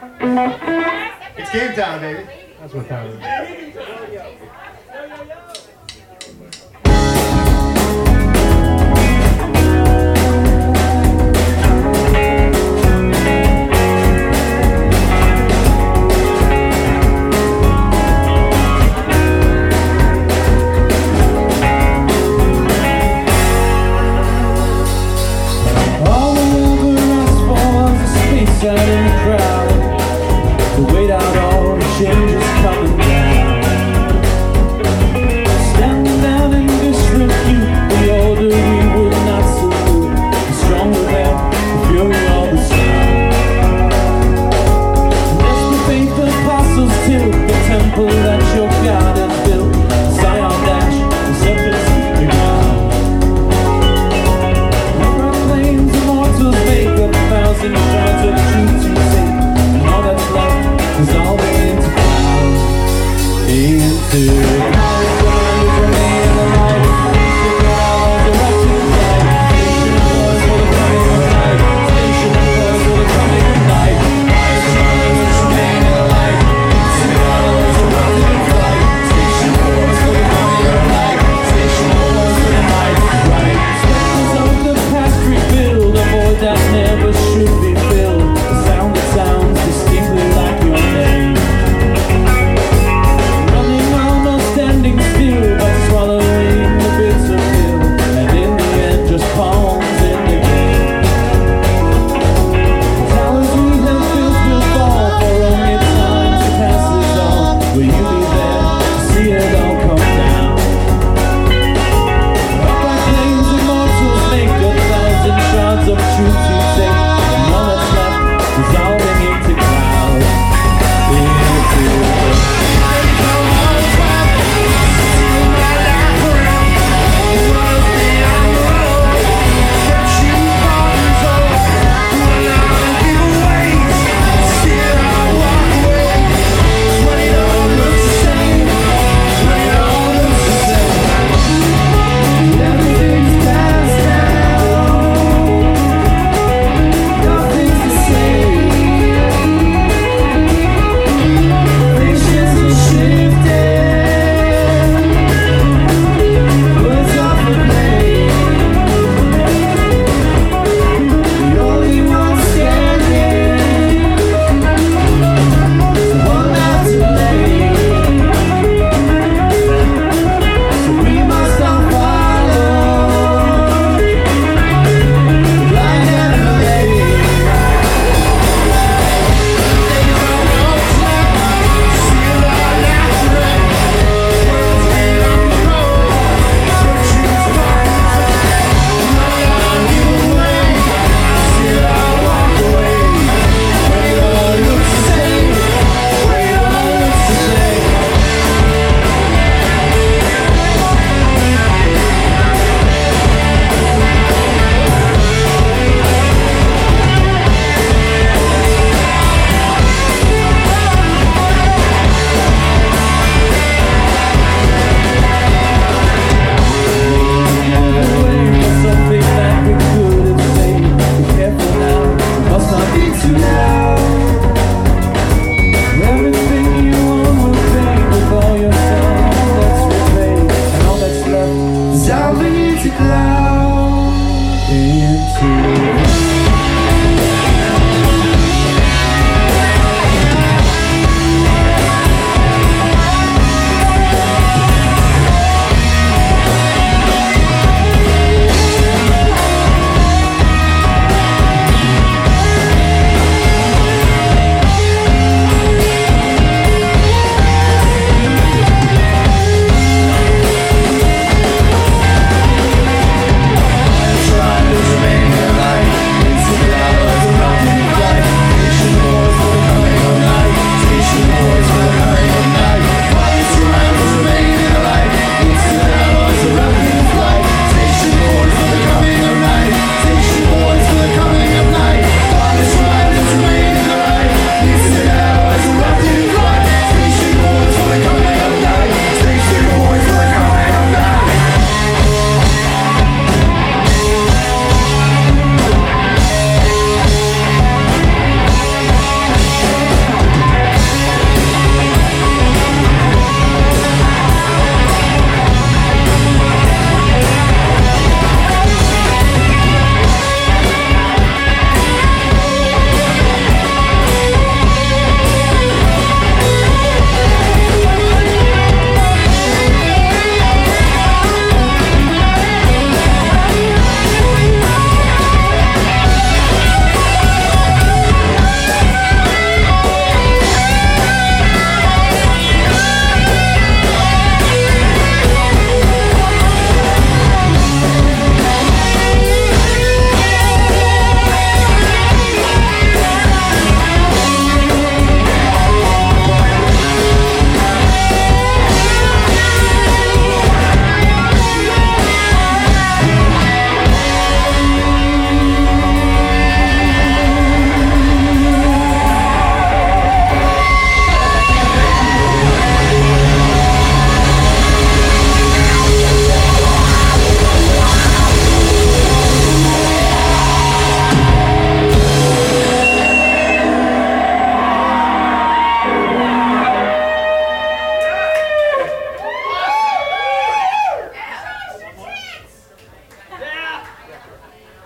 It's game time, baby. That's what time it is. people Into clouds into